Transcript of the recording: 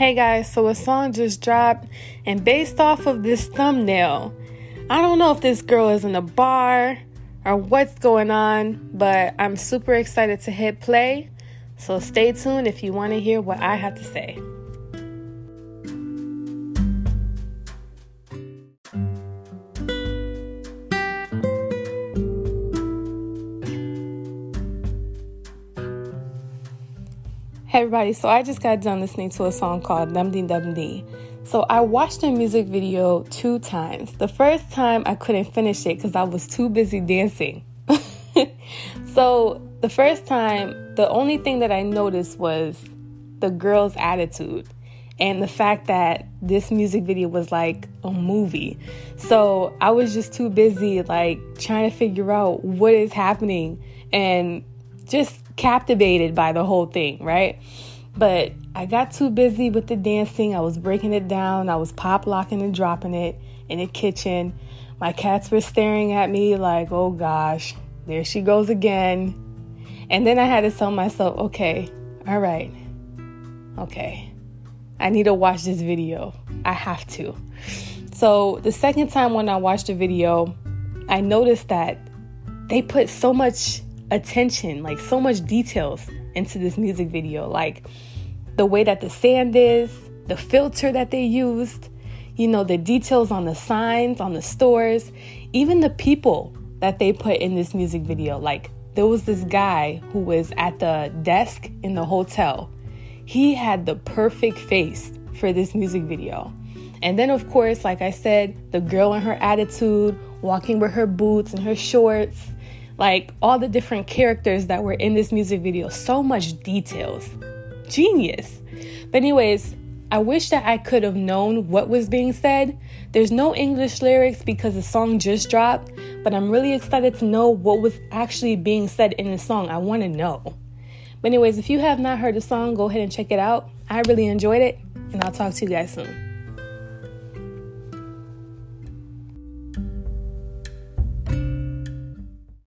Hey guys, so a song just dropped, and based off of this thumbnail, I don't know if this girl is in a bar or what's going on, but I'm super excited to hit play. So stay tuned if you want to hear what I have to say. Hey everybody, so I just got done listening to a song called Dum Dee. So I watched the music video two times. The first time I couldn't finish it because I was too busy dancing. so the first time, the only thing that I noticed was the girl's attitude and the fact that this music video was like a movie. So I was just too busy like trying to figure out what is happening and just captivated by the whole thing, right? But I got too busy with the dancing. I was breaking it down. I was pop locking and dropping it in the kitchen. My cats were staring at me like, oh gosh, there she goes again. And then I had to tell myself, okay, all right, okay, I need to watch this video. I have to. So the second time when I watched the video, I noticed that they put so much attention, like so much details into this music video, like the way that the sand is, the filter that they used, you know, the details on the signs, on the stores, even the people that they put in this music video. Like there was this guy who was at the desk in the hotel. He had the perfect face for this music video. And then, of course, like I said, the girl and her attitude, walking with her boots and her shorts, like all the different characters that were in this music video, so much details. Genius. But, anyways, I wish that I could have known what was being said. There's no English lyrics because the song just dropped, but I'm really excited to know what was actually being said in the song. I want to know. But, anyways, if you have not heard the song, go ahead and check it out. I really enjoyed it, and I'll talk to you guys soon.